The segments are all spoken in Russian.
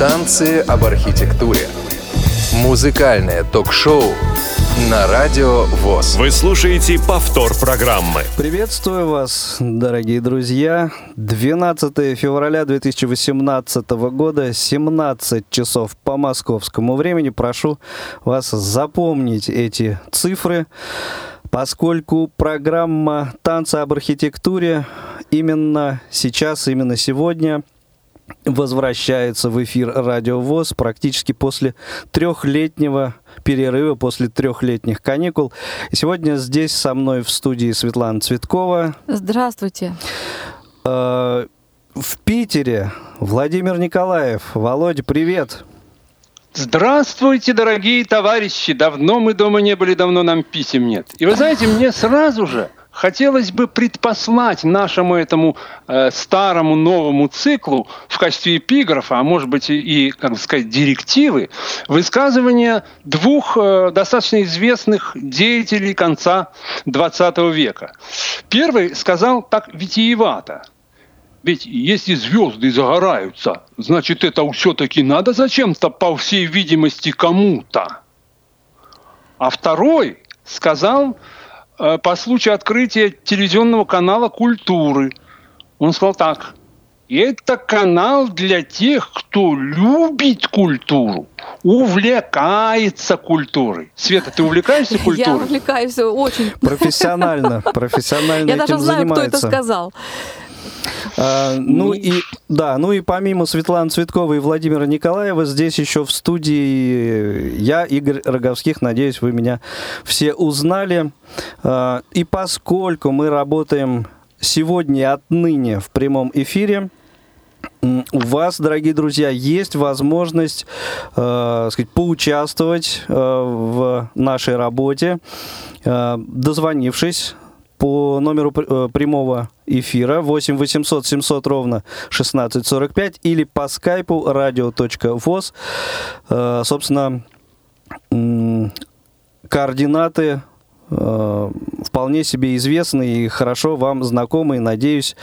Танцы об архитектуре. Музыкальное ток-шоу на радио ВОЗ. Вы слушаете повтор программы. Приветствую вас, дорогие друзья. 12 февраля 2018 года, 17 часов по московскому времени. Прошу вас запомнить эти цифры, поскольку программа «Танцы об архитектуре» именно сейчас, именно сегодня – возвращается в эфир Радио ВОЗ практически после трехлетнего перерыва, после трехлетних каникул. И сегодня здесь со мной в студии Светлана Цветкова. Здравствуйте. Э, в Питере Владимир Николаев. Володя, привет. Здравствуйте, дорогие товарищи! Давно мы дома не были, давно нам писем нет. И вы знаете, мне сразу же хотелось бы предпослать нашему этому э, старому новому циклу в качестве эпиграфа, а может быть и, как сказать, директивы, высказывания двух э, достаточно известных деятелей конца XX века. Первый сказал так витиевато. Ведь если звезды загораются, значит это все-таки надо зачем-то, по всей видимости, кому-то. А второй сказал, по случаю открытия телевизионного канала «Культуры». Он сказал так. Это канал для тех, кто любит культуру, увлекается культурой. Света, ты увлекаешься культурой? Я увлекаюсь очень. Профессионально, профессионально Я даже знаю, занимается. кто это сказал. А, ну и да, ну и помимо Светланы Цветковой и Владимира Николаева, здесь еще в студии я, Игорь Роговских. Надеюсь, вы меня все узнали. А, и поскольку мы работаем сегодня и отныне в прямом эфире, у вас, дорогие друзья, есть возможность э, сказать, поучаствовать э, в нашей работе, э, дозвонившись по номеру э, прямого эфира 8 800 700 ровно 1645 или по скайпу radio.voz. Э, собственно, координаты э, вполне себе известны и хорошо вам знакомы. И, надеюсь,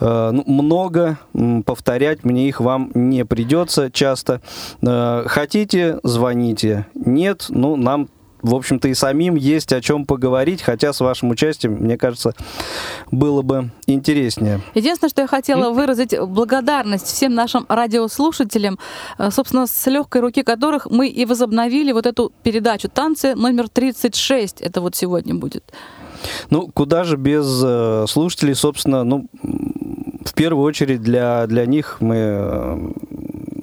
ну, много повторять мне их вам не придется часто. Хотите, звоните. Нет, ну, нам в общем-то, и самим есть о чем поговорить, хотя с вашим участием, мне кажется, было бы интереснее. Единственное, что я хотела выразить благодарность всем нашим радиослушателям, э, собственно, с легкой руки которых мы и возобновили вот эту передачу «Танцы» номер 36. Это вот сегодня будет. Ну, куда же без э, слушателей, собственно, ну, в первую очередь для, для них мы э,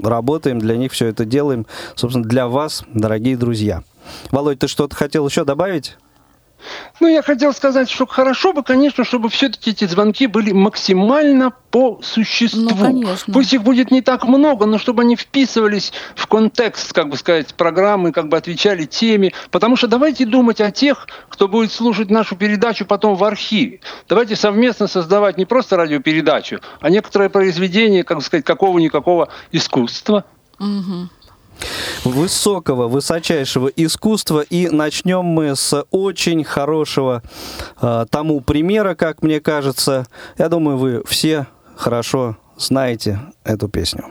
работаем, для них все это делаем, собственно, для вас, дорогие друзья. Володь, ты что-то хотел еще добавить? Ну, я хотел сказать, что хорошо бы, конечно, чтобы все-таки эти звонки были максимально по существу. Ну, конечно. Пусть их будет не так много, но чтобы они вписывались в контекст, как бы сказать, программы, как бы отвечали теме. Потому что давайте думать о тех, кто будет слушать нашу передачу потом в архиве. Давайте совместно создавать не просто радиопередачу, а некоторое произведение, как бы сказать, какого-никакого искусства. Угу высокого, высочайшего искусства. И начнем мы с очень хорошего э, тому примера, как мне кажется. Я думаю, вы все хорошо знаете эту песню.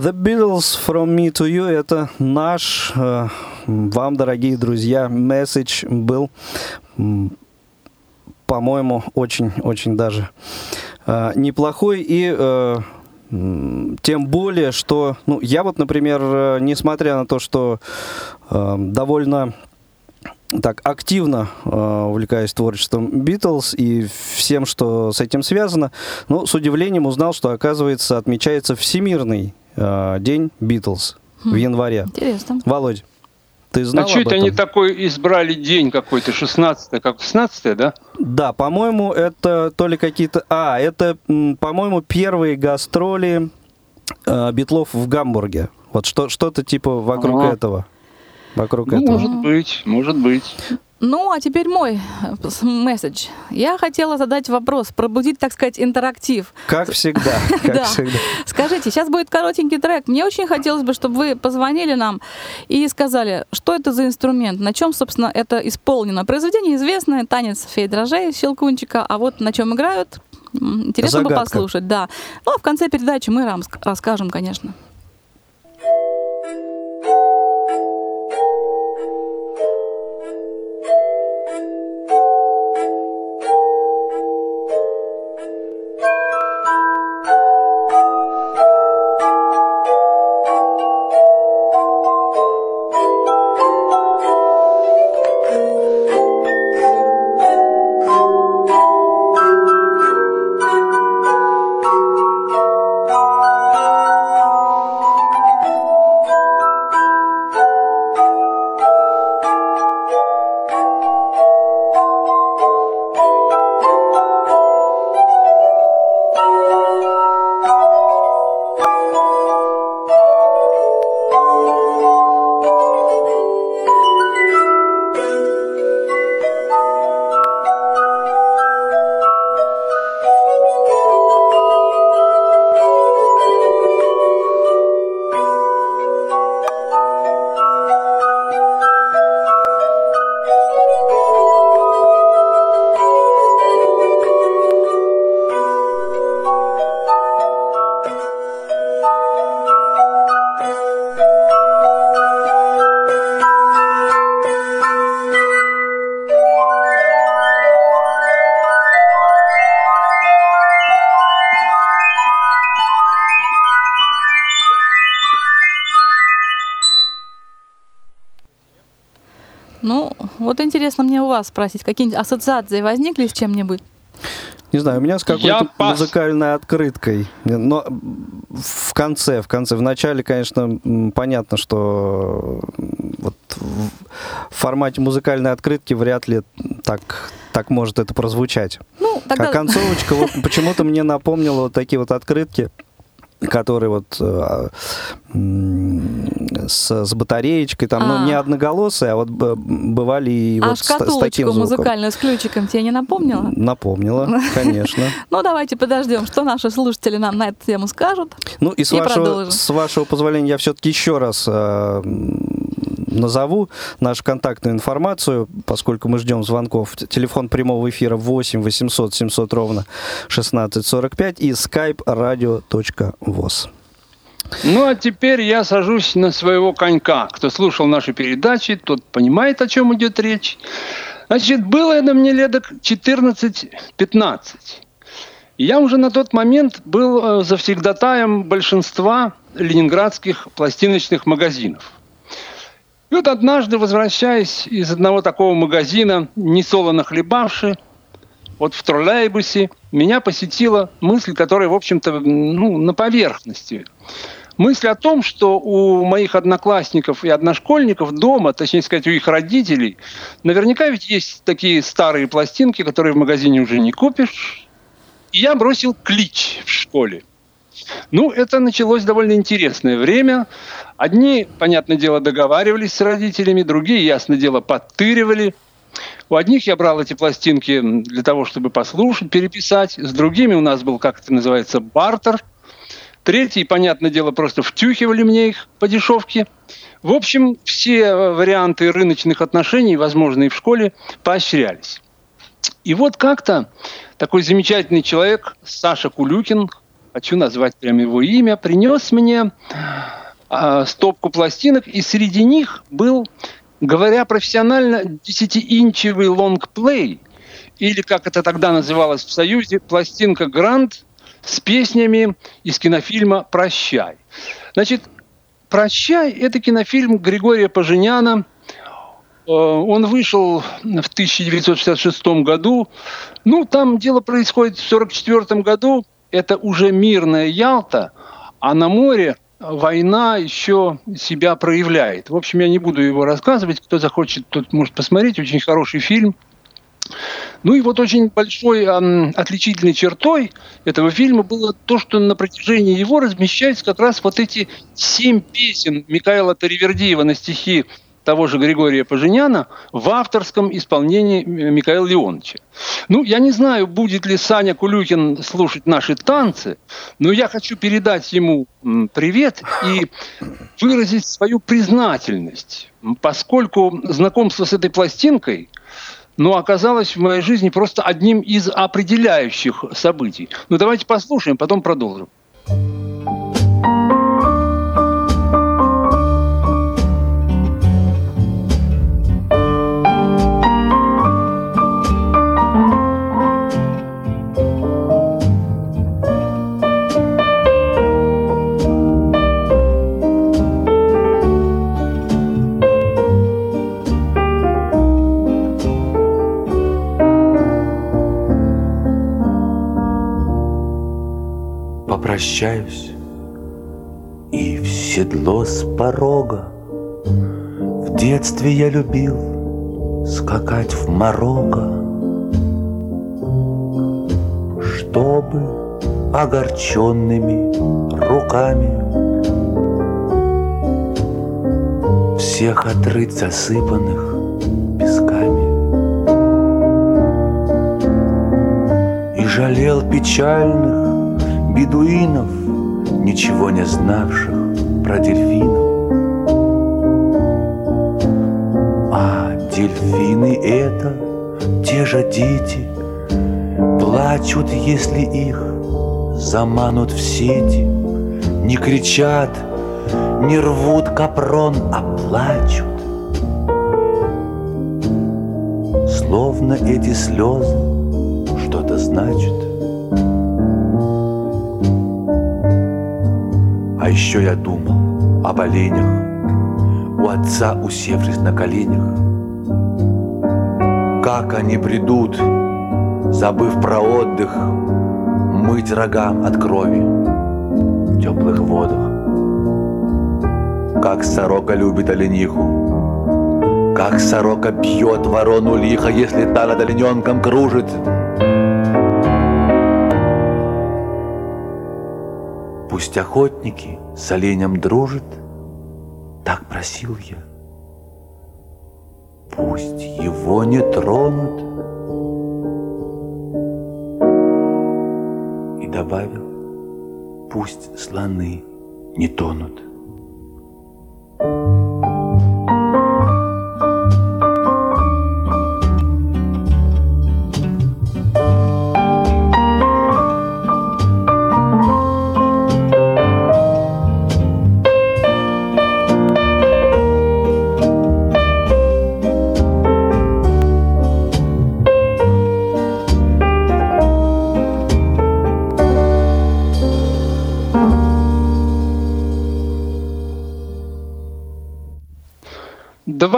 The Beatles from me to you это наш э, вам, дорогие друзья, месседж был, по-моему, очень-очень даже э, неплохой и э, тем более, что, ну, я вот, например, э, несмотря на то, что э, довольно так активно э, увлекаюсь творчеством Битлз и всем, что с этим связано, ну, с удивлением узнал, что, оказывается, отмечается Всемирный э, день Битлз хм, в январе. Интересно. Володь, ты знал а что это они такой избрали день какой-то, 16 как 16 да? Да, по-моему, это то ли какие-то... А, это, по-моему, первые гастроли э, Битлов в Гамбурге. Вот что, что-то типа вокруг ага. этого. Вокруг ну, этого. Может быть, может быть. Ну, а теперь мой э, месседж. Я хотела задать вопрос, пробудить, так сказать, интерактив. Как всегда. Как да. всегда. Скажите, сейчас будет коротенький трек. Мне очень хотелось бы, чтобы вы позвонили нам и сказали, что это за инструмент, на чем, собственно, это исполнено. Произведение известное, танец фей дрожжей, щелкунчика, а вот на чем играют, интересно Загадка. бы послушать. Да. Ну, а в конце передачи мы расскажем, конечно. Интересно мне у вас спросить, какие-нибудь ассоциации возникли с чем-нибудь? Не знаю, у меня с какой-то музыкальной открыткой. Но в конце, в конце, в начале, конечно, понятно, что вот в формате музыкальной открытки вряд ли так, так может это прозвучать. Ну, тогда... А концовочка вот почему-то мне напомнила вот такие вот открытки который вот э, с, с батареечкой, там, ну, а. ну, не одноголосые, а вот бывали и а вот с, с таким звуком. музыкальную с ключиком тебе не напомнила? Напомнила, конечно. Ну, давайте подождем, что наши слушатели нам на эту тему скажут. Ну, и с, вашего, с вашего позволения я все-таки еще раз э, назову нашу контактную информацию, поскольку мы ждем звонков. Телефон прямого эфира 8 800 700 ровно 1645 и skype radio.voz. Ну, а теперь я сажусь на своего конька. Кто слушал наши передачи, тот понимает, о чем идет речь. Значит, было это мне лет 14-15. Я уже на тот момент был э, завсегдатаем большинства ленинградских пластиночных магазинов. И вот однажды, возвращаясь из одного такого магазина, несолоно хлебавши, вот в троллейбусе, меня посетила мысль, которая, в общем-то, ну, на поверхности. Мысль о том, что у моих одноклассников и одношкольников дома, точнее сказать, у их родителей, наверняка ведь есть такие старые пластинки, которые в магазине уже не купишь. И я бросил клич в школе. Ну, это началось довольно интересное время. Одни, понятное дело, договаривались с родителями, другие, ясное дело, подтыривали. У одних я брал эти пластинки для того, чтобы послушать, переписать. С другими у нас был, как это называется, бартер. Третьи, понятное дело, просто втюхивали мне их по дешевке. В общем, все варианты рыночных отношений, возможные в школе, поощрялись. И вот как-то такой замечательный человек, Саша Кулюкин, хочу назвать прям его имя, принес мне э, стопку пластинок, и среди них был, говоря профессионально, 10-инчевый лонгплей, или, как это тогда называлось в Союзе, пластинка «Грант» с песнями из кинофильма «Прощай». Значит, «Прощай» – это кинофильм Григория Поженяна. Э, он вышел в 1966 году. Ну, там дело происходит в 1944 году. Это уже мирная Ялта, а на море война еще себя проявляет. В общем, я не буду его рассказывать. Кто захочет, тот может посмотреть. Очень хороший фильм – ну и вот очень большой э, отличительной чертой этого фильма было то, что на протяжении его размещаются как раз вот эти семь песен Михаила Таривердиева на стихи того же Григория Поженяна в авторском исполнении Михаила Леоновича. Ну, я не знаю, будет ли Саня Кулюкин слушать наши танцы, но я хочу передать ему привет и выразить свою признательность, поскольку знакомство с этой пластинкой – но оказалось в моей жизни просто одним из определяющих событий. Ну давайте послушаем, потом продолжим. Прощаюсь. И в седло с порога В детстве я любил Скакать в Марокко Чтобы огорченными руками Всех отрыть засыпанных песками. И жалел печальных бедуинов, ничего не знавших про дельфинов. А дельфины это те же дети, плачут, если их заманут в сети, не кричат, не рвут капрон, а плачут. Словно эти слезы что-то значат. Еще я думал об оленях, у отца усевшись на коленях. Как они придут, забыв про отдых, мыть рогам от крови в теплых водах. Как сорока любит олениху, как сорока бьет ворону лихо, если та над олененком кружит. Пусть охотники с оленем дружат, так просил я. Пусть его не тронут. И добавил, пусть слоны не тонут.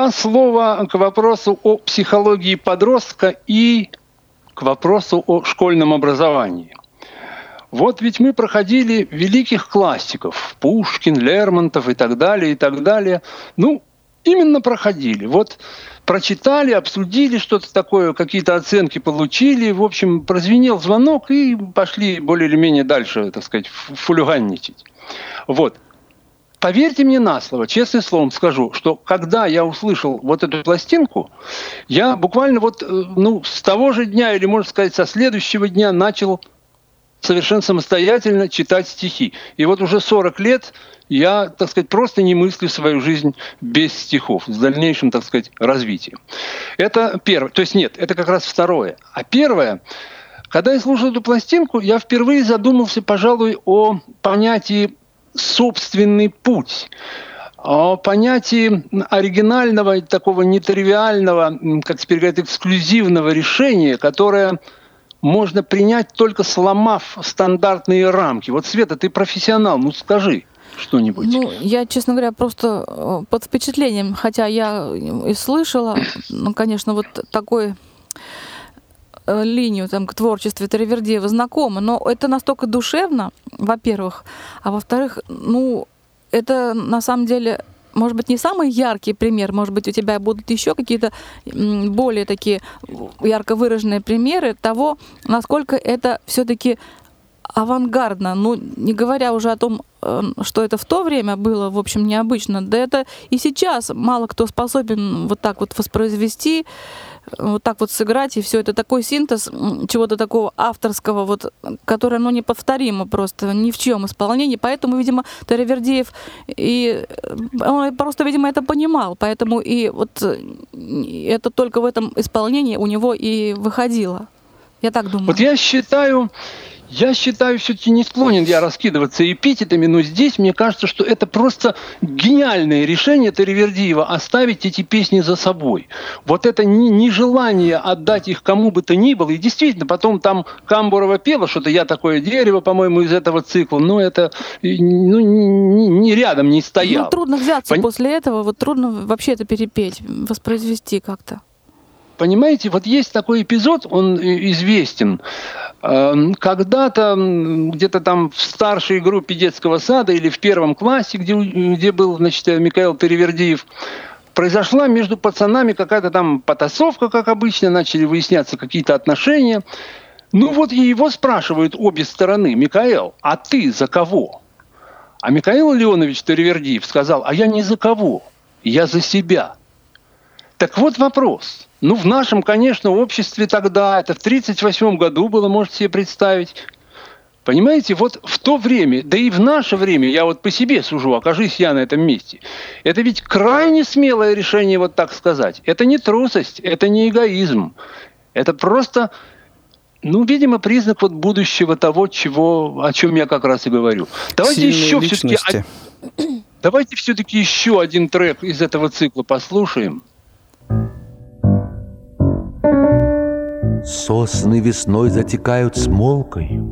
Два слова к вопросу о психологии подростка и к вопросу о школьном образовании. Вот ведь мы проходили великих классиков, Пушкин, Лермонтов и так далее, и так далее. Ну, именно проходили. Вот прочитали, обсудили что-то такое, какие-то оценки получили, в общем, прозвенел звонок и пошли более или менее дальше, так сказать, фулюганничать. Вот. Поверьте мне на слово, честным словом скажу, что когда я услышал вот эту пластинку, я буквально вот, э, ну, с того же дня, или, можно сказать, со следующего дня начал совершенно самостоятельно читать стихи. И вот уже 40 лет я, так сказать, просто не мыслю свою жизнь без стихов, с дальнейшим, так сказать, развитием. Это первое. То есть нет, это как раз второе. А первое, Когда я слушал эту пластинку, я впервые задумался, пожалуй, о понятии «собственный путь» о понятии оригинального, такого нетривиального, как теперь говорят, эксклюзивного решения, которое можно принять только сломав стандартные рамки. Вот, Света, ты профессионал, ну скажи что-нибудь. Ну, я, честно говоря, просто э, под впечатлением, хотя я и слышала, ну, конечно, вот такой линию там, к творчеству Таривердеева знакома, но это настолько душевно, во-первых, а во-вторых, ну, это на самом деле может быть, не самый яркий пример, может быть, у тебя будут еще какие-то более такие ярко выраженные примеры того, насколько это все-таки авангардно, ну, не говоря уже о том, э, что это в то время было, в общем, необычно, да это и сейчас мало кто способен вот так вот воспроизвести вот так вот сыграть, и все это такой синтез чего-то такого авторского, вот, которое, ну, неповторимо просто ни в чем исполнении, поэтому, видимо, Таравердеев и э, он просто, видимо, это понимал, поэтому и вот э, это только в этом исполнении у него и выходило. Я так думаю. Вот я считаю, я считаю, все-таки не склонен я раскидываться эпитетами, но здесь мне кажется, что это просто гениальное решение Таривердиева оставить эти песни за собой. Вот это нежелание отдать их кому бы то ни было. И действительно, потом там Камбурова пела что-то «Я такое дерево», по-моему, из этого цикла, но это ну, не рядом не стояло. Ну, трудно взяться Пон... после этого, вот трудно вообще это перепеть, воспроизвести как-то. Понимаете, вот есть такой эпизод, он известен. Эм, когда-то где-то там в старшей группе детского сада или в первом классе, где, где был, значит, Михаил Перевердиев, произошла между пацанами какая-то там потасовка, как обычно, начали выясняться какие-то отношения. Ну вот и его спрашивают обе стороны. Михаил, а ты за кого? А Михаил Леонович Теревердиев сказал, а я не за кого, я за себя. Так вот вопрос. Ну, в нашем, конечно, обществе тогда, это в 1938 году было, можете себе представить, Понимаете, вот в то время, да и в наше время, я вот по себе сужу, окажись я на этом месте, это ведь крайне смелое решение вот так сказать. Это не трусость, это не эгоизм. Это просто, ну, видимо, признак вот будущего того, чего, о чем я как раз и говорю. Давайте Сильные еще все-таки... Давайте все-таки еще один трек из этого цикла послушаем. Сосны весной затекают смолкой.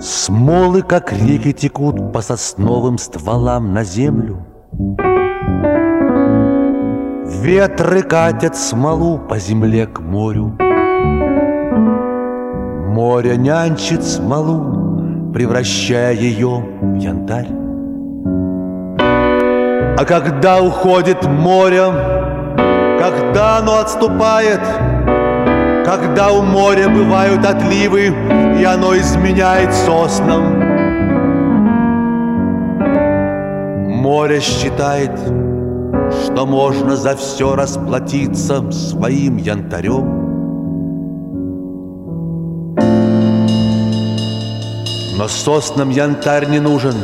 Смолы, как реки, текут по сосновым стволам на землю. Ветры катят смолу по земле к морю. Море нянчит смолу, превращая ее в янтарь. А когда уходит море, когда оно отступает — когда у моря бывают отливы, и оно изменяет соснам. Море считает, что можно за все расплатиться своим янтарем. Но соснам янтарь не нужен.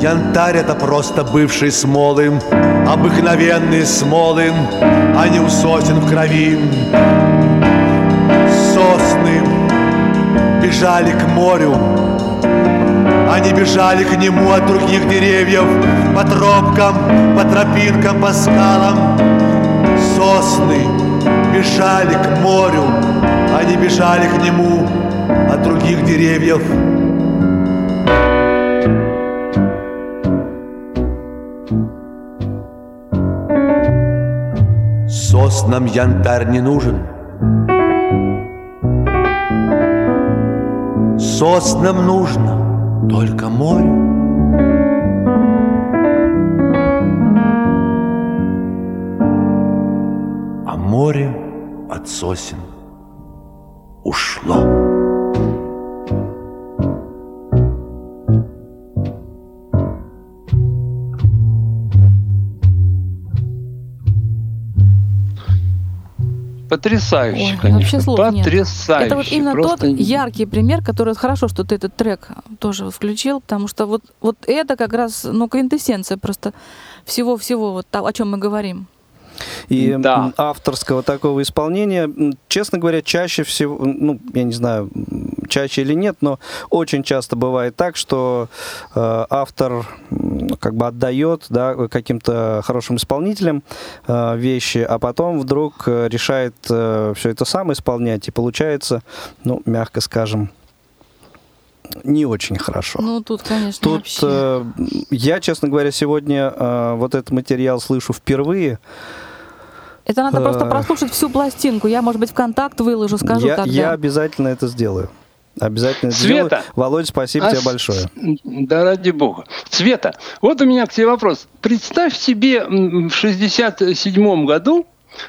Янтарь — это просто бывший смолы, обыкновенные смолы, а не у сосен в крови. Сосны бежали к морю, они бежали к нему от других деревьев По тропкам, по тропинкам, по скалам Сосны бежали к морю Они бежали к нему от других деревьев Соснам янтарь не нужен. Соснам нужно только море. А море от сосен Потрясающе, Ой, конечно. Вообще слов Потрясающе. Нет. Это вот именно Просто... тот яркий пример, который хорошо, что ты этот трек тоже включил, потому что вот, вот это как раз ну, квинтэссенция просто всего-всего, вот о чем мы говорим. и Да. авторского такого исполнения, честно говоря, чаще всего, ну, я не знаю, чаще или нет, но очень часто бывает так, что э, автор как бы отдает да, каким-то хорошим исполнителям э, вещи, а потом вдруг э, решает все это сам исполнять, и получается, ну, мягко скажем, не очень хорошо. Ну, тут, конечно, Тут вообще. э, я, честно говоря, сегодня э, вот этот материал слышу впервые. Это надо просто э, прослушать всю пластинку. Я, может быть, в контакт выложу, скажу я, тогда. я обязательно это сделаю. Обязательно это Света! сделаю. Володь, спасибо А тебе большое. Да ради бога. Света, вот у меня к тебе вопрос. Представь себе в 67 году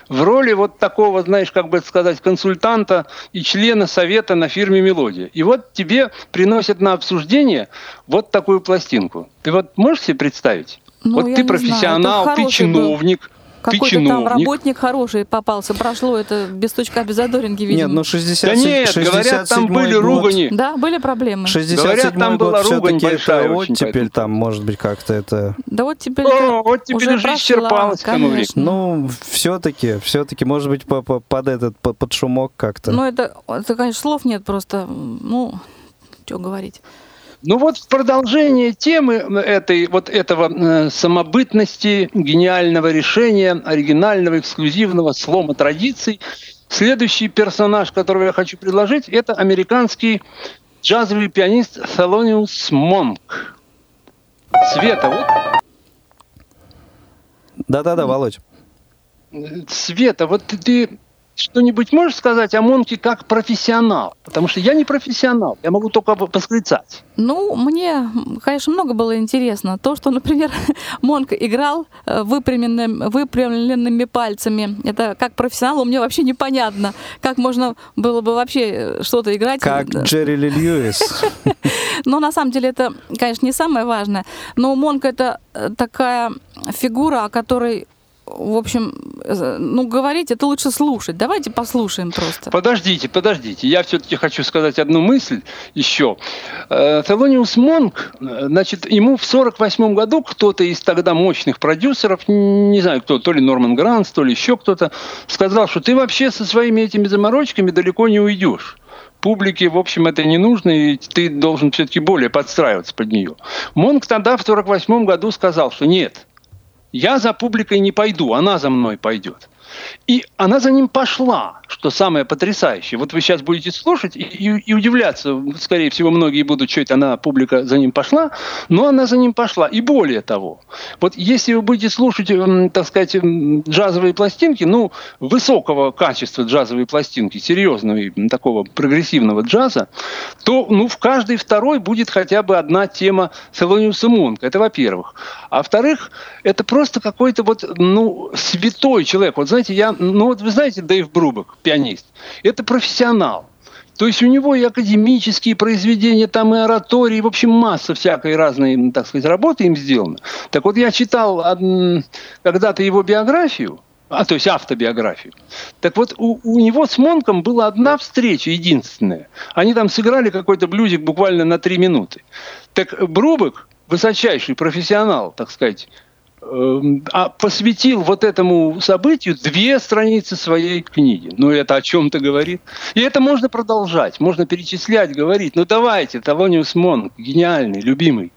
в роли вот такого, знаешь, как бы это сказать, консультанта и члена совета на фирме «Мелодия». И вот тебе приносят на обсуждение вот такую пластинку. Ты вот можешь себе представить? Ну, вот ты профессионал, знаю, ты хороший был. Какой-то там чиновник. работник хороший попался. Прошло это без стучка, без задоринки, видимо. Нет, ну 60, Да нет, говорят, там 67-й были год, ругани. Да, были проблемы. 67 там год была ругань большая это очень по оттепель, этому там, может быть, как-то это... Да вот теперь О, вот теперь уже времени. конечно. Ну, все-таки, все-таки, может быть, по- по- под этот, по- под шумок как-то. Ну, это, это, конечно, слов нет просто. Ну, что говорить. Ну вот в продолжение темы этой, вот этого э, самобытности, гениального решения, оригинального, эксклюзивного слома традиций, следующий персонаж, которого я хочу предложить, это американский джазовый пианист Thelonious Монк. Света, вот Да-да-да, Володь. Света, вот ты что-нибудь можешь сказать о Монке как профессионал? Потому что я не профессионал, я могу только восклицать. Ну, мне, конечно, много было интересно. То, что, например, Монк играл э, выпрямленным- выпрямленными пальцами, это как профессионалу мне вообще непонятно. Как можно было бы вообще э, что-то играть. Как. Джерри Ли Льюис. Но на самом деле это, конечно, не самое важное. Но Монк это э, такая фигура, о которой, в общем, ну, говорить это лучше слушать. Давайте послушаем просто. Подождите, подождите. Я все-таки хочу сказать одну мысль еще. Тhelониус Монк, э, значит, ему в 48 году кто-то из тогда мощных продюсеров, не знаю кто, то ли Норман Гранс, то ли еще кто-то, сказал, что ты вообще со своими этими заморочками далеко не уйдешь. Публике, в общем, это не нужно, и ты должен все-таки более подстраиваться под нее. Монк тогда в 48 году сказал, что нет, я за публикой не пойду, она за мной пойдет. И она за ним пошла, что самое потрясающее. Вот вы сейчас будете слушать и, и- и удивляться, скорее всего, многие будут, что это она, публика за ним пошла, но она за ним пошла. И более того, вот если вы будете слушать, м, так сказать, м, джазовые пластинки, ну, высокого качества джазовые пластинки, серьезного такого прогрессивного джаза, то ну, в каждой второй будет хотя бы одна тема Тhelониуса Монка. Это во-первых. А во-вторых, это просто какой-то вот, ну, святой человек. Вот знаете, я, ну вот вы знаете Дэйв Брубок, пианист, это профессионал. То есть у него и академические произведения, там и оратории, в общем, масса всякой разной, м, так сказать, работы им сделано. Так вот, я читал когда-то его биографию, а то есть автобиографию. Так вот, у, у него с Монком была одна встреча, единственная. Они там сыграли какой-то блюзик буквально на три минуты. Так Брубок, высочайший профессионал, так сказать, а посвятил вот этому событию две страницы своей книги. Ну, это о чем-то говорит. И это можно продолжать, можно перечислять, говорить. Ну, давайте, Талониус Монк, гениальный, любимый.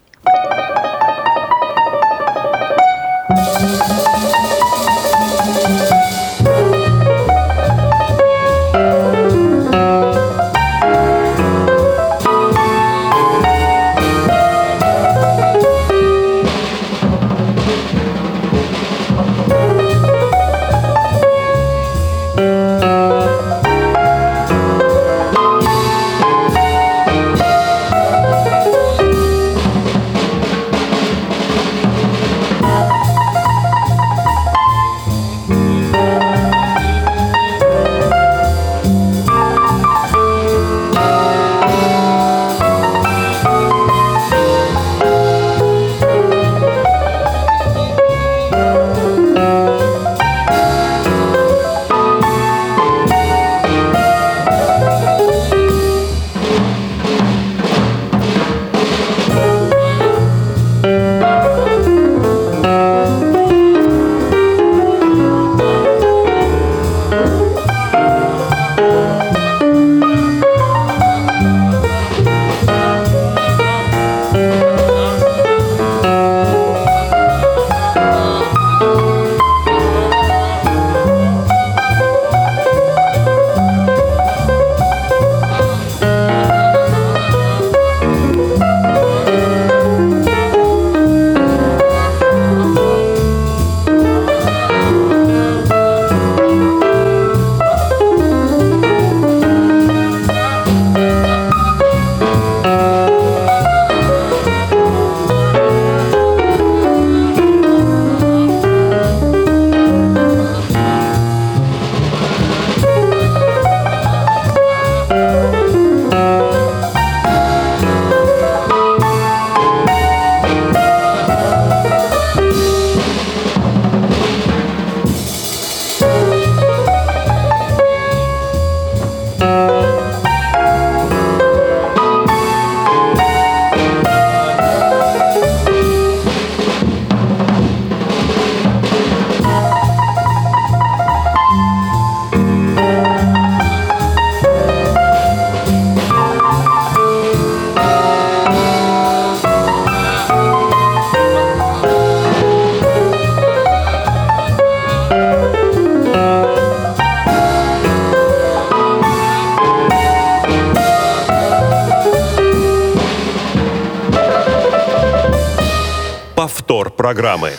Программы.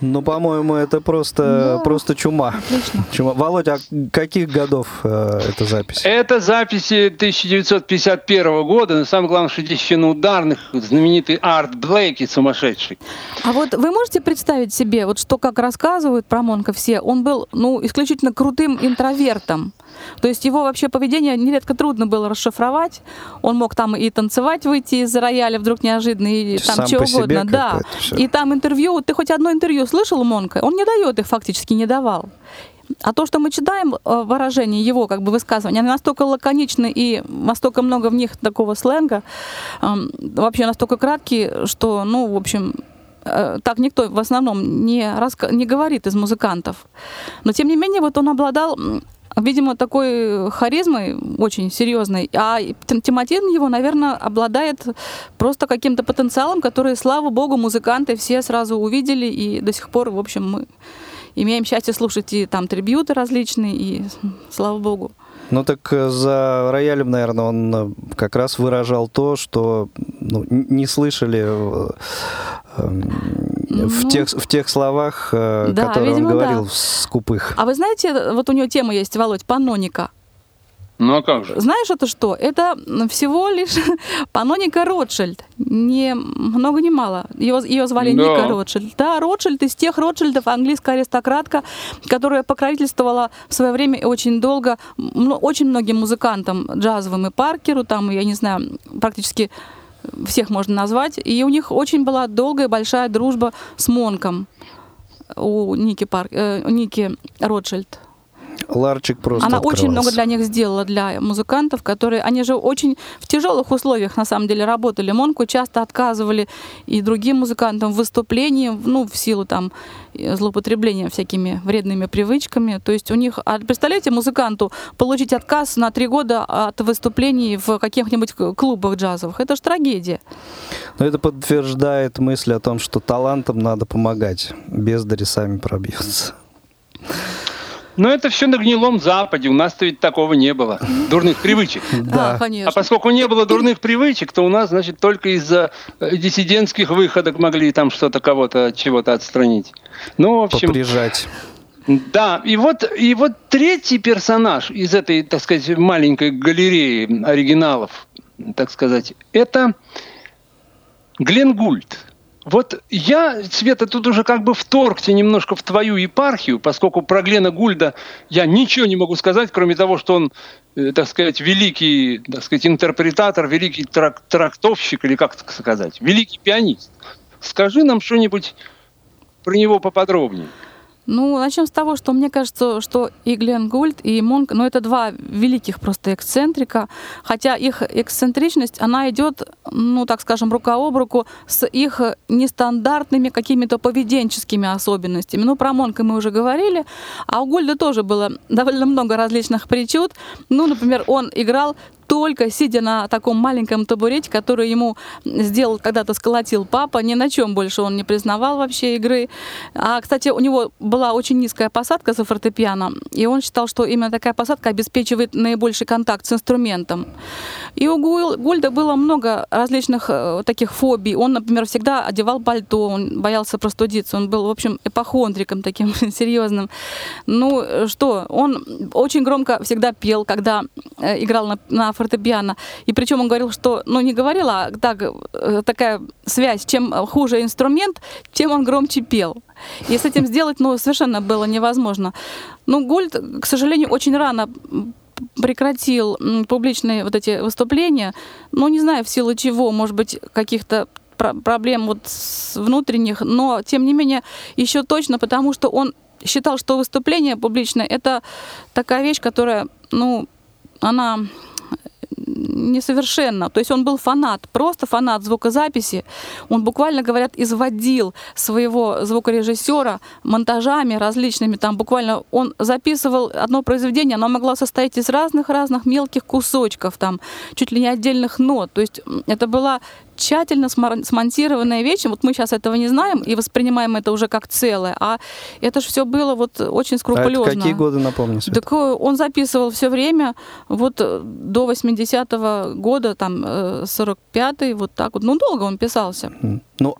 Ну, по-моему, это просто, Ну, просто чума. Отлично. чума. Володь, а каких годов э, эта запись? Это записи 1951 года, но самое главное, что здесь еще на ударных знаменитый Арт Блейки сумасшедший. А вот вы можете представить себе, вот что как рассказывают про Монка все, он был, ну, исключительно крутым интровертом. То есть его вообще поведение нередко трудно было расшифровать. Он мог там и танцевать, выйти из рояля вдруг неожиданно, и там Сам чего по себе угодно. Да. И там интервью, ты хоть одно интервью слышал у Монка? Он не дает их, фактически не давал. А то, что мы читаем э, выражение его как бы высказывания, они настолько лаконичны и настолько много в них такого сленга, эм, вообще настолько краткие, что, ну, в общем, э, так никто в основном не, не говорит из музыкантов. Но, тем не менее, вот он обладал Видимо, такой харизмой очень серьезной. А Тим- Тимотин его, наверное, обладает просто каким-то потенциалом, который, слава богу, музыканты все сразу увидели. И до сих пор, в общем, мы имеем счастье слушать и там трибьюты различные, и слава богу. Ну так э, за роялем, наверное, он э, как раз выражал то, что ну, не слышали э, эм, в, Ну, тех, в тех словах, э, да, которые он видимо, говорил да. в скупых. А вы знаете, вот у него тема есть, Володь, паноника. Ну а как же? Знаешь, это что? Это всего лишь паноника Ротшильд. Не много не мало. Его, ее звали Да. Ника Ротшильд. Да, Ротшильд из тех Ротшильдов, английская аристократка, которая покровительствовала в свое время очень долго м, очень многим музыкантам, джазовым и Паркеру, там, я не знаю, практически всех можно назвать. И у них очень была долгая большая дружба с Монком у Ники, Парк, э, Ники Ротшильд. Ларчик просто Она очень открывался. много для них сделала, для музыкантов, которые, они же очень в тяжелых условиях, на самом деле, работали. Монку часто отказывали и другим музыкантам в выступлении, ну, в силу там э, злоупотребления всякими вредными привычками. То есть у них, а представляете, музыканту получить отказ на три года от выступлений в каких-нибудь клубах джазовых? Это же трагедия. Но это подтверждает мысль о том, что талантам надо помогать. Бездари сами пробьются. Но это все на гнилом Западе. У нас-то ведь такого не было. Дурных привычек. Да, А конечно. поскольку не было дурных привычек, то у нас, значит, только из-за э, диссидентских выходок могли там что-то кого-то от чего-то отстранить. Ну, в общем, Поприжать. да. И вот, и вот третий персонаж из этой, так сказать, маленькой галереи оригиналов, так сказать, это Глен Гульд. Вот я, Света, тут уже как бы вторгся немножко в твою епархию, поскольку про Глена Гульда я ничего не могу сказать, кроме того, что он, э, так сказать, великий, так сказать, интерпретатор, великий трак- трактовщик, или как сказать, великий пианист. Скажи нам что-нибудь про него поподробнее. Ну, начнем с того, что мне кажется, что и Глен Гульд, и Монк, ну, это два великих просто эксцентрика, хотя их эксцентричность, она идет, ну, так скажем, рука об руку с их нестандартными какими-то поведенческими особенностями. Ну, про Монка мы уже говорили, а у Гульда тоже было довольно много различных причуд. Ну, например, он играл только сидя на таком маленьком табурете, который ему сделал, когда-то сколотил папа, ни на чем больше он не признавал вообще игры. А, кстати, у него была очень низкая посадка за фортепиано, и он считал, что именно такая посадка обеспечивает наибольший контакт с инструментом. И у Гульда было много различных э, таких фобий. Он, например, всегда одевал пальто, он боялся простудиться, он был, в общем, эпохондриком таким серьезным. Ну, э, что, он очень громко всегда пел, когда э, играл на, на фортепиано. И причем он говорил, что, ну, не говорил, а так, э, такая связь, чем хуже инструмент, тем он громче пел. И с этим сделать, ну, совершенно было невозможно. Ну, Гульд, к сожалению, очень рано прекратил публичные вот эти выступления. Ну, не знаю, в силу чего, может быть, каких-то про- проблем вот внутренних, но, тем не менее, еще точно, потому что он считал, что выступление публичное — это такая вещь, которая, ну, она несовершенно. То есть он был фанат, просто фанат звукозаписи. Он буквально, говорят, изводил своего звукорежиссера монтажами различными. Там буквально он записывал одно произведение, оно могло состоять из разных-разных мелких кусочков, там чуть ли не отдельных нот. То есть это была тщательно смонтированная вещь. Вот мы сейчас этого не знаем и воспринимаем это уже как целое, а это же все было вот очень А скрупулезно. это какие годы, напомню, Света? Так э, он записывал все время, вот э, до 80-го года, там, э, 45-й, вот так вот. Ну, долго он писался. Ну,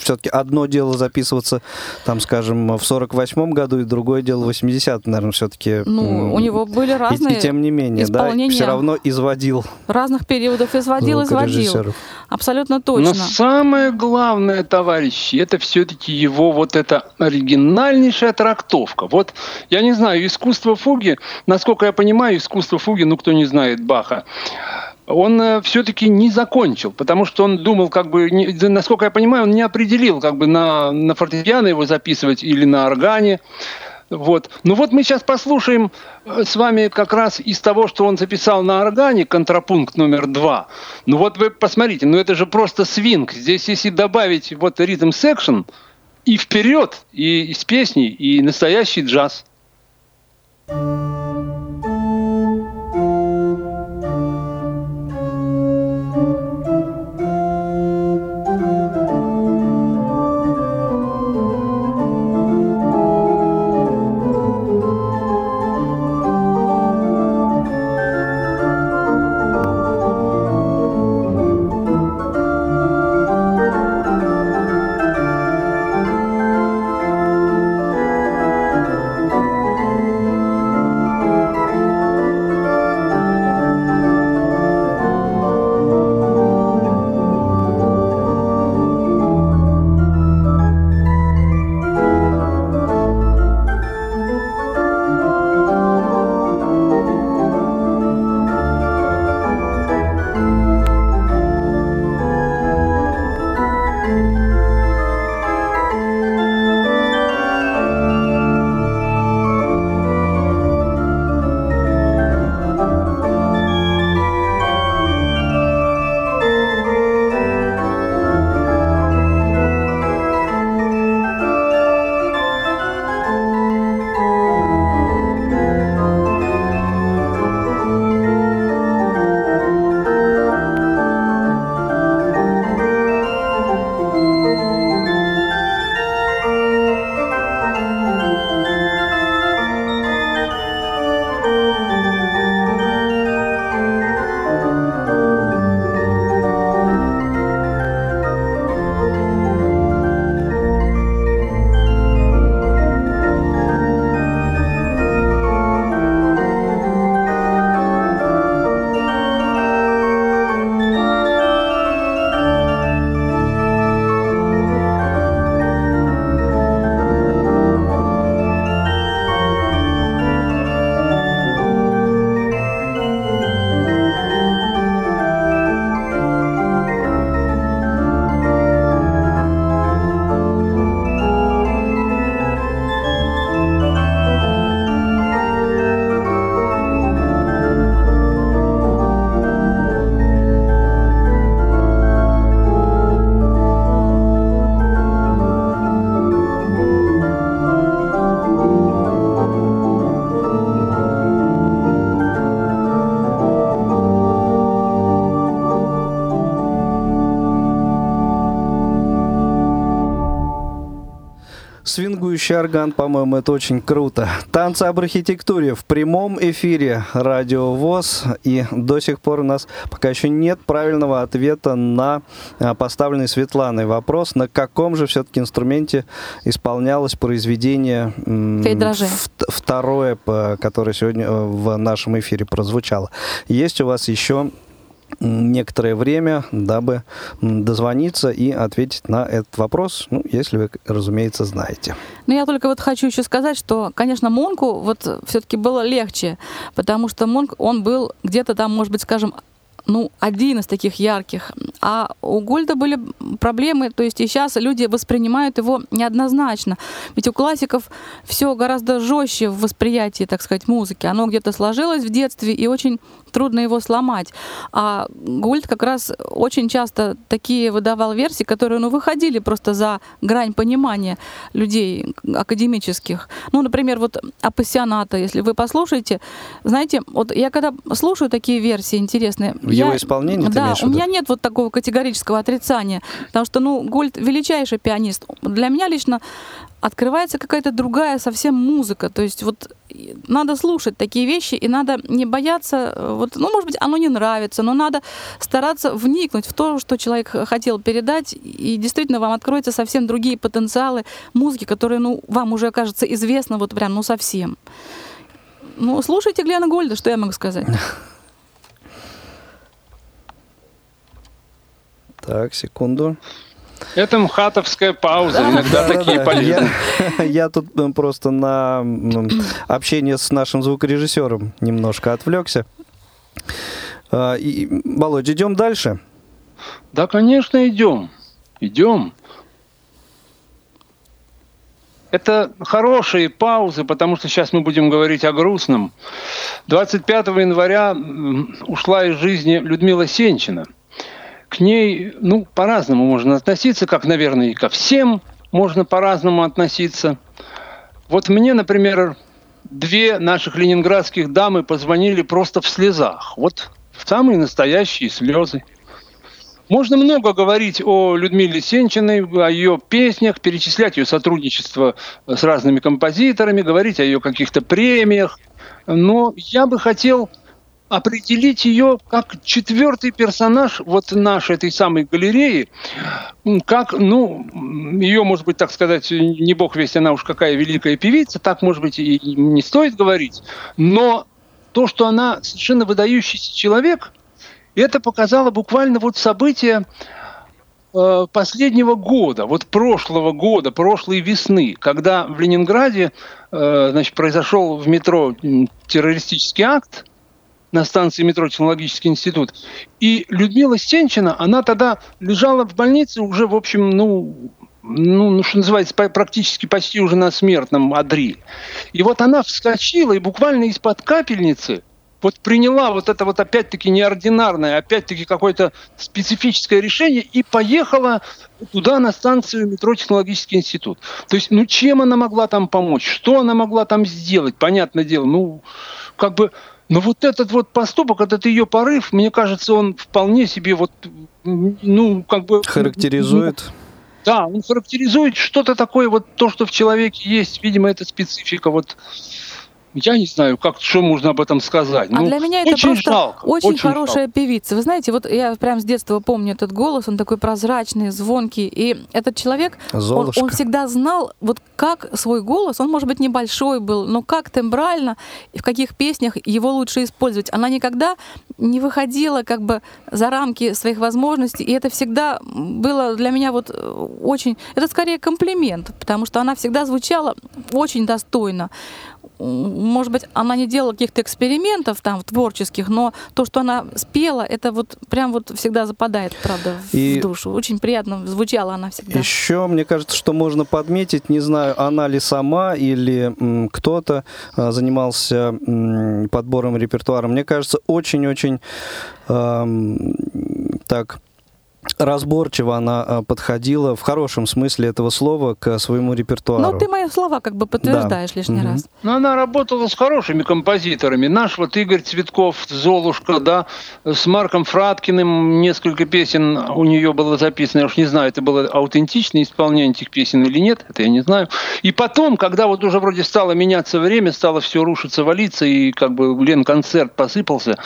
все-таки одно дело записываться, там, скажем, в 48-м году, и другое дело в 80-м, наверное, все-таки. Ну, у него были разные И, тем не менее, да, все равно изводил разных периодов изводил, изводил. звукорежиссеров. Абсолютно Но точно. самое главное, товарищи, это все-таки его вот эта оригинальнейшая трактовка. Вот, я не знаю, искусство фуги, насколько я понимаю, искусство фуги, ну, кто не знает Баха, он все-таки не закончил, потому что он думал, как бы, не- насколько я понимаю, он не определил, как бы на, на фортепиано его записывать или на органе. Вот. Ну вот мы сейчас послушаем э, с вами как раз из того, что он записал на органе, контрапункт номер два. Ну вот вы посмотрите, ну это же просто свинг. Здесь если добавить вот ритм секшн и вперед, и с песней, и настоящий джаз. Свингующий орган, по-моему, это очень круто. Танцы об архитектуре в прямом эфире Радио ВОЗ. И до сих пор у нас пока еще нет правильного ответа на а, поставленный Светланой вопрос, на каком же все-таки инструменте исполнялось произведение второе, которое сегодня э, в нашем эфире прозвучало. Есть у вас еще некоторое время, дабы дозвониться и ответить на этот вопрос, ну, если вы, разумеется, знаете. Но я только вот хочу еще сказать, что, конечно, Монку вот все-таки было легче, потому что Монк, он был где-то там, может быть, скажем, ну, один из таких ярких. А у Гольда были проблемы, то есть и сейчас люди воспринимают его неоднозначно. Ведь у классиков все гораздо жестче в восприятии, так сказать, музыки. Оно где-то сложилось в детстве, и очень трудно его сломать. А Гольд как раз очень часто такие выдавал версии, которые, ну, выходили просто за грань понимания людей академических. Ну, например, вот апассионата, если вы послушаете, знаете, вот я когда слушаю такие версии интересные, его исполнении, Да, у меня нет вот такого категорического отрицания, потому что, ну, Гольд величайший пианист. Для меня лично открывается какая-то другая совсем музыка. То есть вот надо слушать такие вещи, и надо не бояться, э, вот, ну, может быть, оно не нравится, но надо стараться вникнуть в то, что человек хотел передать, и действительно вам откроются совсем другие потенциалы музыки, которые, ну, вам уже, кажется, известны вот прям, ну, совсем. Ну, слушайте Глена Гольда, что я могу сказать? Так, секунду. Это мхатовская пауза, иногда да, такие да, полезные. Я, я тут э, просто на общение с нашим звукорежиссером немножко отвлекся. А, и, Володь, идем дальше? Да, конечно, идем. Идем. Это хорошие паузы, потому что сейчас мы будем говорить о грустном. 25 января ушла из жизни Людмила Сенчина – к ней, ну, по-разному можно относиться, как, наверное, и ко всем можно по-разному относиться. Вот мне, например, две наших ленинградских дамы позвонили просто в слезах. Вот самые настоящие слезы. Можно много говорить о Людмиле Сенчиной, о ее песнях, перечислять ее сотрудничество с разными композиторами, говорить о ее каких-то премиях. Но я бы хотел определить ее как четвертый персонаж вот нашей этой самой галереи, как, ну, ее, может быть, так сказать, не бог весть, она уж какая великая певица, так, может быть, и не стоит говорить, но то, что она совершенно выдающийся человек, это показало буквально вот события э, последнего года, вот прошлого года, прошлой весны, когда в Ленинграде э, значит, произошел в метро террористический акт, на станции метро Технологический институт. И Людмила Стенчина, она тогда лежала в больнице уже, в общем, ну, ну, ну, что называется, практически почти уже на смертном одре. И вот она вскочила и буквально из-под капельницы вот приняла вот это вот опять-таки неординарное, опять-таки какое-то специфическое решение и поехала туда, на станцию метро Технологический институт. То есть, ну, чем она могла там помочь? Что она могла там сделать? Понятное дело, ну, как бы но вот этот вот поступок, этот ее порыв, мне кажется, он вполне себе вот, ну, как бы... Характеризует? Ну, да, он характеризует что-то такое, вот то, что в человеке есть, видимо, это специфика вот я не знаю, как, что можно об этом сказать. А ну, для меня это очень просто жалко, очень, очень хорошая жалко. певица. Вы знаете, вот я прям с детства помню этот голос, он такой прозрачный, звонкий. И этот человек, он, он всегда знал, вот как свой голос, он, может быть, небольшой был, но как тембрально и в каких песнях его лучше использовать. Она никогда не выходила как бы за рамки своих возможностей, и это всегда было для меня вот очень... Это скорее комплимент, потому что она всегда звучала очень достойно может быть, она не делала каких-то экспериментов там творческих, но то, что она спела, это вот прям вот всегда западает, правда, в и душу. Очень приятно звучала она всегда. Еще, мне кажется, что можно подметить, не знаю, она ли сама или кто-то а, занимался подбором репертуара. Мне кажется, очень-очень э, так разборчиво она а, подходила в хорошем смысле этого слова к своему репертуару. Ну, ты мои слова как бы подтверждаешь да. лишний угу. раз. Но она работала с хорошими композиторами. Наш вот Игорь Цветков, Золушка, да, с Марком Фраткиным несколько песен у нее было записано. Я уж не знаю, это было аутентичное исполнение этих песен или нет, это я не знаю. И потом, когда вот уже вроде стало меняться время, стало все рушиться, валиться, и как бы Лен концерт посыпался,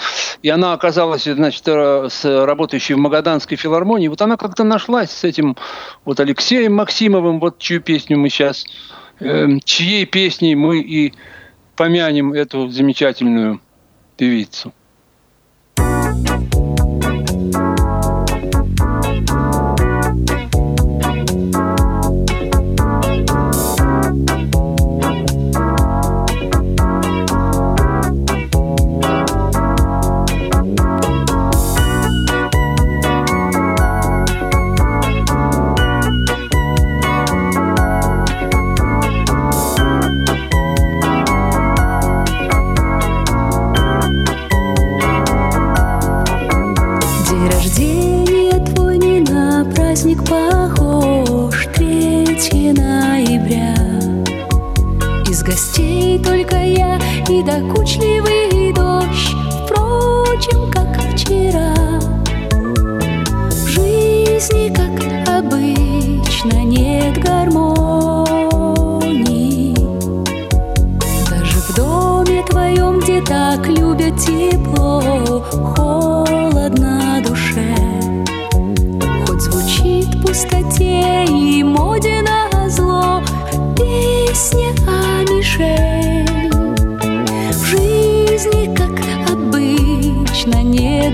и она оказалась, значит, э, с работающей в Магаданской филармонии, гармонии. Вот она как-то нашлась с этим вот Алексеем Максимовым, вот чью песню мы сейчас, э, чьей песней мы и помянем эту замечательную певицу.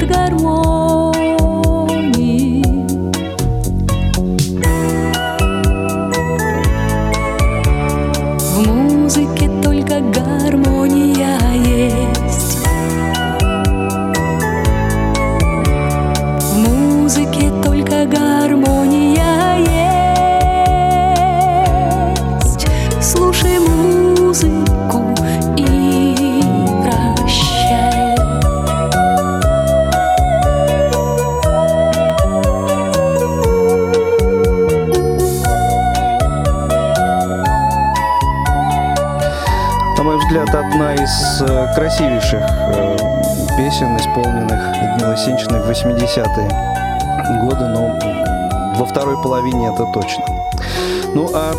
Нет гармонии. Красивейших э, песен, исполненных Людмилой Синчиной в 80-е годы, но во второй половине это точно. Ну а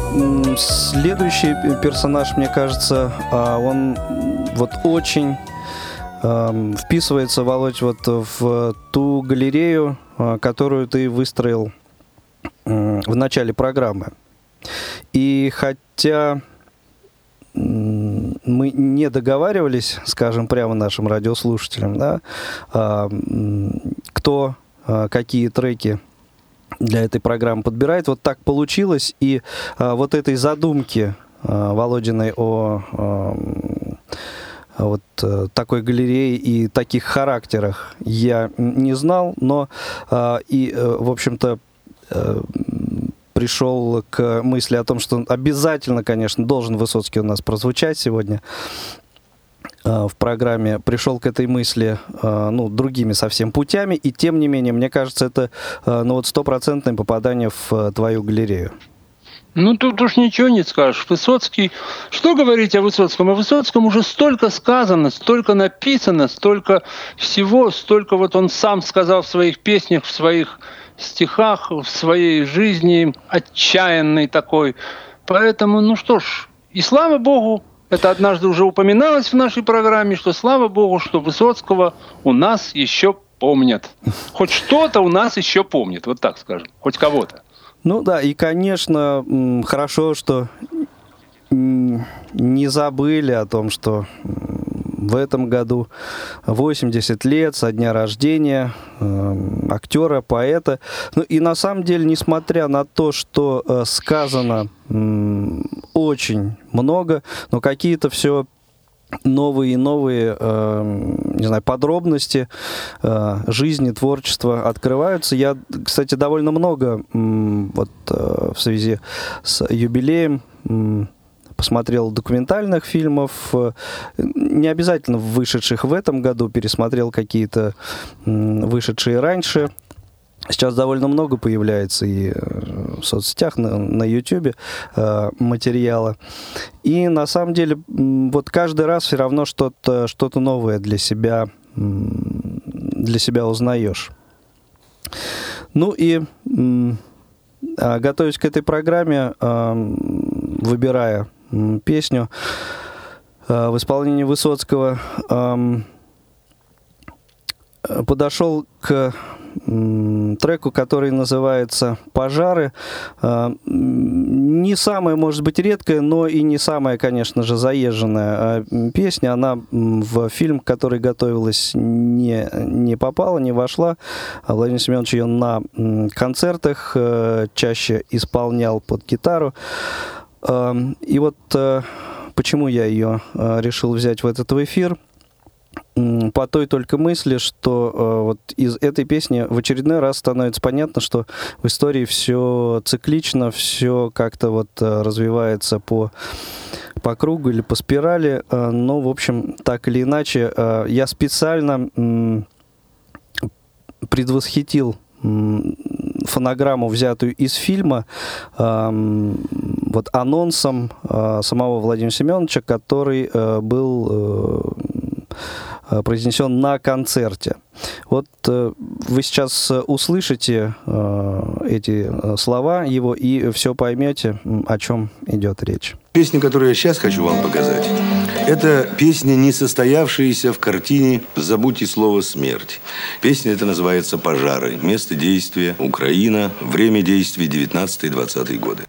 следующий персонаж, мне кажется, а, он вот очень вписывается, Володь, вот в ту галерею, а, которую ты выстроил в начале программы. И хотя мы не договаривались, скажем, прямо нашим радиослушателям, да, а, кто а, какие треки для этой программы подбирает. Вот так получилось. И а, вот этой задумки а, Володиной о а, вот э, такой галерее и таких характерах я не знал, но а, и, э, в общем-то, э, пришел к мысли о том, что обязательно, конечно, должен Высоцкий у нас прозвучать сегодня э, в программе, пришел к этой мысли, э, ну, другими совсем путями, и тем не менее, мне кажется, это, э, ну, вот стопроцентное попадание в твою галерею. Ну, тут уж ничего не скажешь. Высоцкий... Что говорить о Высоцком? О Высоцком уже столько сказано, столько написано, столько всего, столько вот он сам сказал в своих песнях, в своих стихах, в своей жизни, отчаянной такой. Поэтому, ну что ж, и слава Богу, это однажды уже упоминалось в нашей программе, что слава Богу, что Высоцкого у нас еще помнят. Хоть что-то у нас еще помнят, вот так скажем, хоть кого-то. Ну да, и, конечно, хорошо, что не забыли о том, что в этом году 80 лет со дня рождения м, актера, поэта. Ну и на самом деле, несмотря на то, что э, сказано очень много, но какие-то все новые и новые, э, не знаю, подробности э, жизни, творчества открываются. Я, кстати, довольно много м, вот э, в связи с юбилеем м, посмотрел документальных фильмов, э, не обязательно вышедших в этом году, пересмотрел какие-то вышедшие раньше. Сейчас довольно много появляется и э, в соцсетях, на, на YouTube э, материала. И на самом деле вот каждый раз все равно что-то что новое для себя, для себя узнаешь. Ну и а, готовясь к этой программе, выбирая песню а, в исполнении Высоцкого, э, подошел к треку, который называется «Пожары». М, Не самая, может быть, редкая, но и не самая, конечно же, заезженная а, песня. Она в фильм, который готовилась, не, не попала, не вошла. А Владимир Семенович ее на концертах э, чаще исполнял под гитару. Ам, И вот э, почему я ее э, решил взять в этот эфир – по той только мысли, что э, вот из этой песни в очередной раз становится понятно, что в истории все циклично, все как-то вот развивается по по кругу или по спирали, но, в общем, так или иначе, я специально предвосхитил фонограмму, взятую из фильма, эм, вот анонсом э, самого Владимира Семеновича, который э, был э, произнесен на концерте. Вот вы сейчас услышите эти слова его, и все поймете, о чем идет речь. Песня, которую я сейчас хочу вам показать, это песня, не состоявшаяся в картине «Забудьте слово смерть». Песня эта называется «Пожары». Место действия – Украина. Время действия – 19-20 годы.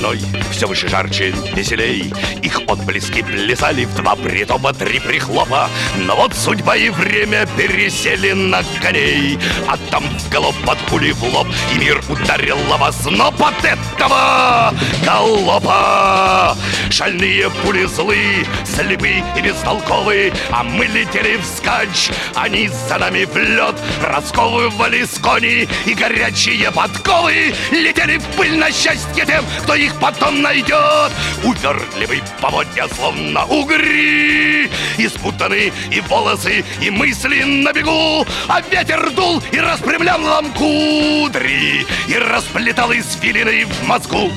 Над страной все выше жарче, веселей. Их отблески плясали в два притопа, три прихлопа. Но вот судьба и время пересели на коней. А там в голоб под пули в лоб И мир ударил вас, но под этого галопа Шальные пули злы, слепы и бестолковые А мы летели вскачь, они за нами в лед. Расковывали с кони и горячие подковы. Летели в пыль на счастье тем, кто их потом найдет Увертливый поводья, словно угри. И спутаны и волосы, и мысли на бегу. А ветер дул и распрямлял нам кудри И расплетал из филины в мозгу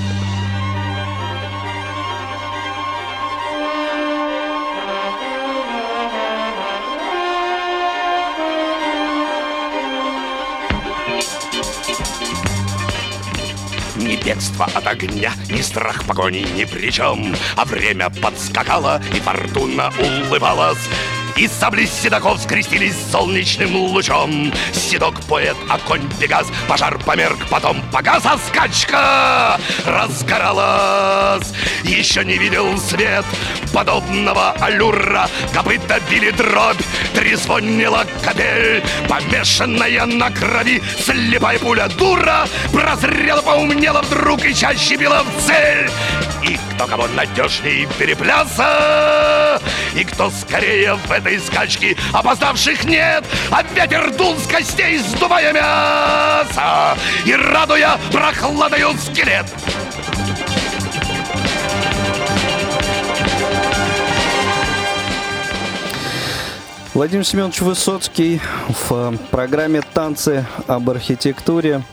бегство от огня, ни страх погони ни при чем А время подскакало, и фортуна улыбалась и сабли седоков скрестились солнечным лучом. Седок поэт, а конь Пегас. Пожар померк, потом погас, а скачка разгоралась. Еще не видел свет подобного аллюра. Копыта били дробь, трезвонила капель Помешанная на крови слепая пуля дура Прозрела, поумнела вдруг и чаще била в цель. И кто кого надежнее перепляса И кто скорее в этой скачке Опоздавших нет. А ветер дул с костей, сдувая мясо. И радуя прохладою скелет. Владимир Семенович Высоцкий в э, программе «Танцы об архитектуре».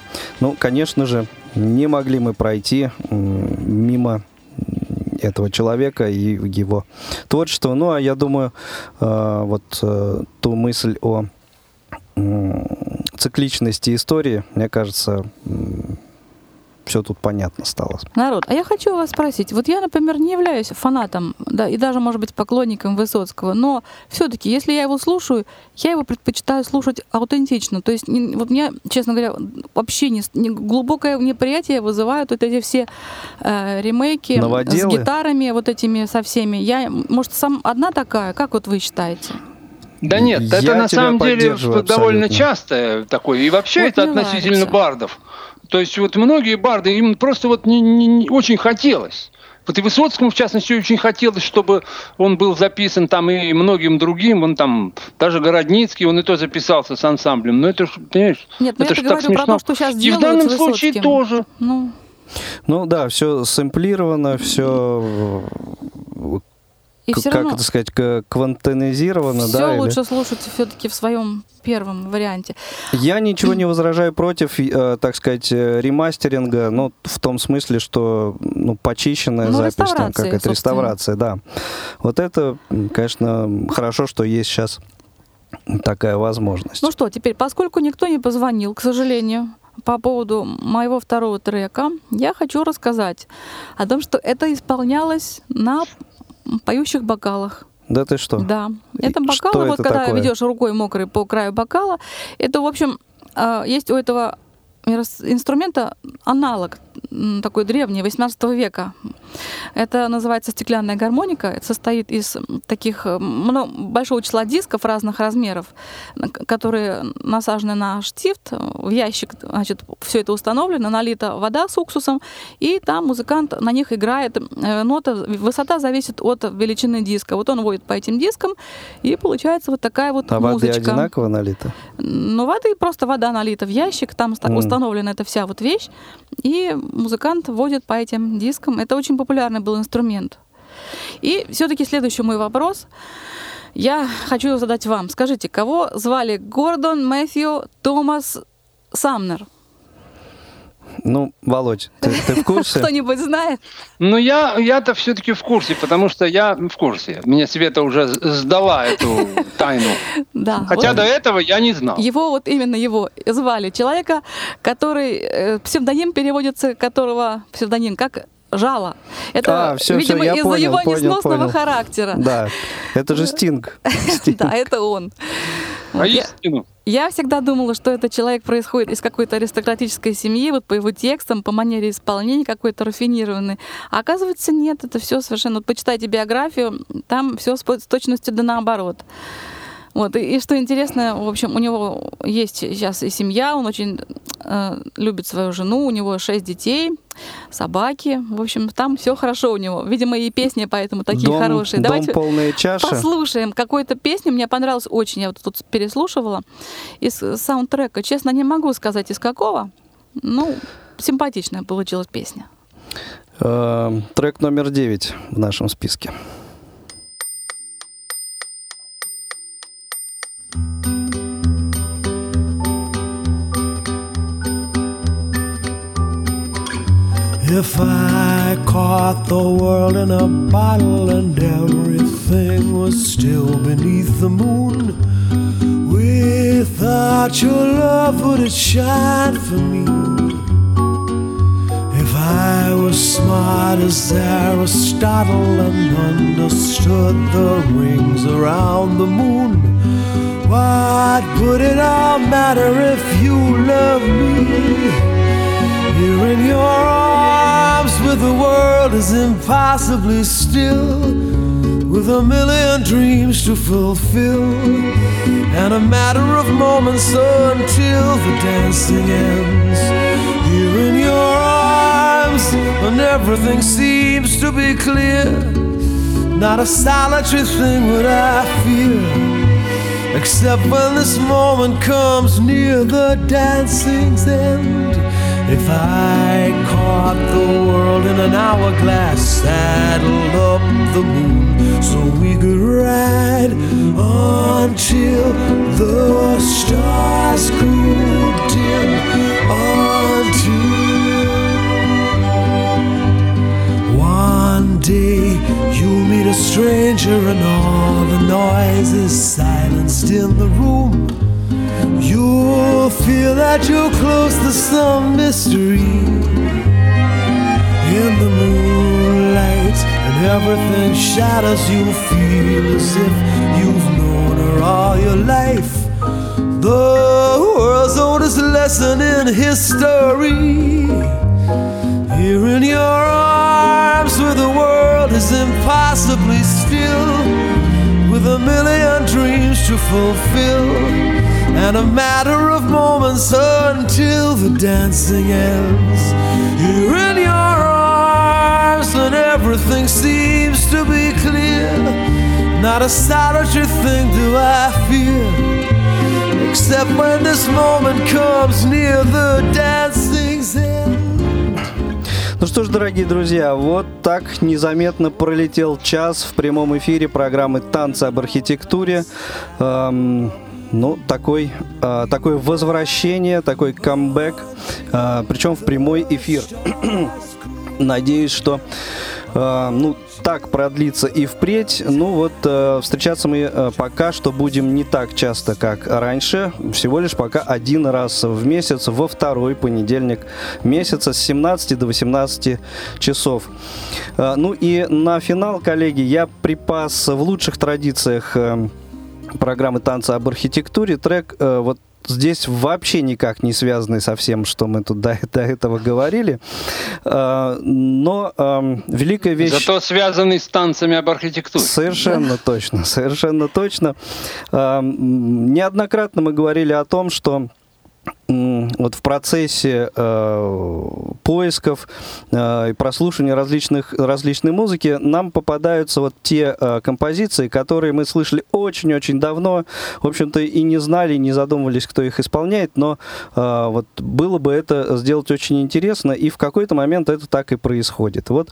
Ну, конечно же, не могли мы пройти мимо этого человека и его творчества. Ну, а я думаю, э, вот э, ту мысль о цикличности истории, мне кажется, все тут понятно стало. Народ, а я хочу вас спросить. Вот я, например, не являюсь фанатом, да, и даже, может быть, поклонником Высоцкого, но все-таки, если я его слушаю, я его предпочитаю слушать аутентично. То есть, не- вот мне, честно говоря, вообще не, не- глубокое неприятие вызывают вот эти все э, ремейки Новоделы? с гитарами, вот этими со всеми. Я, может, сам одна такая? Как вот вы считаете? Да нет, Я это на самом деле довольно частое такое. И вообще Вот это относительно нравится. бардов. То есть вот многие барды, им просто вот не, не- не очень хотелось. Вот и Высоцкому, в частности, очень хотелось, чтобы он был записан там и многим другим. Он там, даже Городницкий, он и то записался с ансамблем. Но это ж, понимаешь, Нет, это я ж говорю так про смешно. то, что сейчас и в данном случае тоже. Ну, Ну да, все сэмплировано, все, и все как равно это сказать, квантонизировано, все да? или- лучше слушать все-таки в своем первом варианте. Я ничего не возражаю против, э, так сказать, э, ремастеринга, ну, в том смысле, что, ну, почищенная Ну, запись, там, какая-то собственно. реставрация, да. Вот это, конечно, хорошо, что есть сейчас такая возможность. Ну что, теперь, поскольку никто не позвонил, к сожалению, по поводу моего второго трека, я хочу рассказать о том, что это исполнялось на поющих бокалах. Да ты что? Да. Это что бокалы, вот это когда такое? ведешь рукой мокрой по краю бокала, это, в общем, э, есть у этого инструмента аналог такой древний, 18 века. Это называется стеклянная гармоника. Это состоит из таких много, большого числа дисков разных размеров, которые насажены на штифт, в ящик, значит, все это установлено, налита вода с уксусом, и там музыкант на них играет. Э, нота, высота зависит от величины диска. Вот он водит по этим дискам, и получается вот такая вот а музычка. воды одинаково налита? Ну, воды просто вода налита в ящик, там mm. установлена эта вся вот вещь, и музыкант водит по этим дискам. Это очень популярный был инструмент. И все-таки следующий мой вопрос. Я хочу задать вам. Скажите, кого звали Гордон Мэтью Томас Самнер? Ну, Володь, ты, ты в курсе? Кто-нибудь знает? Ну, я, я-то все-таки в курсе, потому что я в курсе. Мне Света уже сдала эту тайну. Да. Хотя вот до этого я не знал. Его, вот именно его звали. Человека, который, э, псевдоним переводится, которого, псевдоним, как жало. Это, а, все, видимо, из-за его понял, несносного понял. характера. Да, это же Стинг. Да, это он. А истину? Я всегда думала, что этот человек происходит из какой-то аристократической семьи, вот по его текстам, по манере исполнения какой-то рафинированный. А оказывается, нет, это все совершенно... Вот почитайте биографию, там все с точностью да наоборот. Вот, и, и что интересно, в общем, у него есть сейчас и семья, он очень э, любит свою жену, у него шесть детей, собаки. В общем, там все хорошо у него. Видимо, и песни поэтому такие дом, хорошие. Дом Давайте полная чаша. послушаем какую-то песню. Мне понравилась очень. Я вот тут переслушивала из саундтрека. Честно, не могу сказать, из какого. Ну, симпатичная получилась песня. Э, трек номер девять в нашем списке. If I caught the world in a bottle and everything was still beneath the moon, without your love, would it shine for me? If I was smart as Aristotle and understood the rings around the moon, what would it all matter if you love me? Here in your arms, with the world is impossibly still, with a million dreams to fulfill, and a matter of moments until the dancing ends. Here in your arms, when everything seems to be clear, not a solitary thing would I fear. Except when this moment comes near the dancing's end. If I caught the world in an hourglass, saddled up the moon so we could ride until the stars grew dim, until one day you'll meet a stranger and all the noise is silenced in the room. You'll feel that you're close to some mystery in the moonlight, and everything shatters. You feel as if you've known her all your life. The world's oldest lesson in history. Here in your arms, where the world is impossibly still, with a million dreams to fulfill and a matter of moments until the dancing ends. You're in your arms and everything seems to be clear. Not a solitary thing do I fear, except when this moment comes near the. Ну что ж, дорогие друзья, вот так незаметно пролетел час в прямом эфире программы «Танцы об архитектуре». Эм, ну, такой, э, такое возвращение, такой камбэк, э, причем в прямой эфир. Надеюсь, что э, ну, так продлится и впредь. Ну вот э, встречаться мы э, пока что будем не так часто, как раньше. Всего лишь пока один раз в месяц, во второй понедельник месяца с 17 до 18 часов. Ну и на финал, коллеги, я припас в лучших традициях... Э, программы танца об архитектуре трек вот здесь вообще никак не связанный со всем, что мы тут до, до этого говорили. А, но великая вещь... Зато связанный с танцами об архитектуре. Совершенно точно, совершенно точно. Неоднократно мы говорили о том, что вот в процессе э, поисков э, прослушивания различных, различной музыки нам попадаются вот те э, композиции, которые мы слышали очень-очень давно, в общем-то и не знали, не задумывались, кто их исполняет, но э, вот было бы это сделать очень интересно, и в какой-то момент это так и происходит. Вот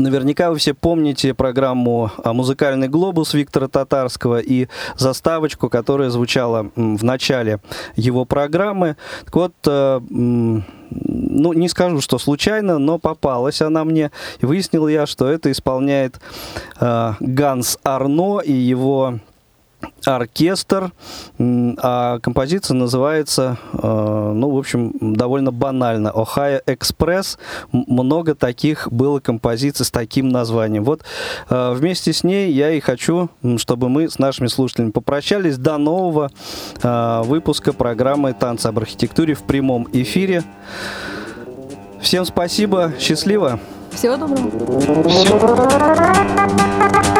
Наверняка вы все помните программу «Музыкальный глобус» Виктора Татарского и заставочку, которая звучала в начале его программы. Так вот, э, ну, не скажу, что случайно, но попалась она мне. И выяснил я, что это исполняет э, Ганс Арно и его оркестр, а композиция называется, э, ну, в общем, довольно банально, «Ohio Экспресс». Много таких было композиций с таким названием. Вот э, вместе с ней я и хочу, чтобы мы с нашими слушателями попрощались до нового э, выпуска программы «Танцы об архитектуре» в прямом эфире. Всем спасибо, счастливо! Всего доброго! What?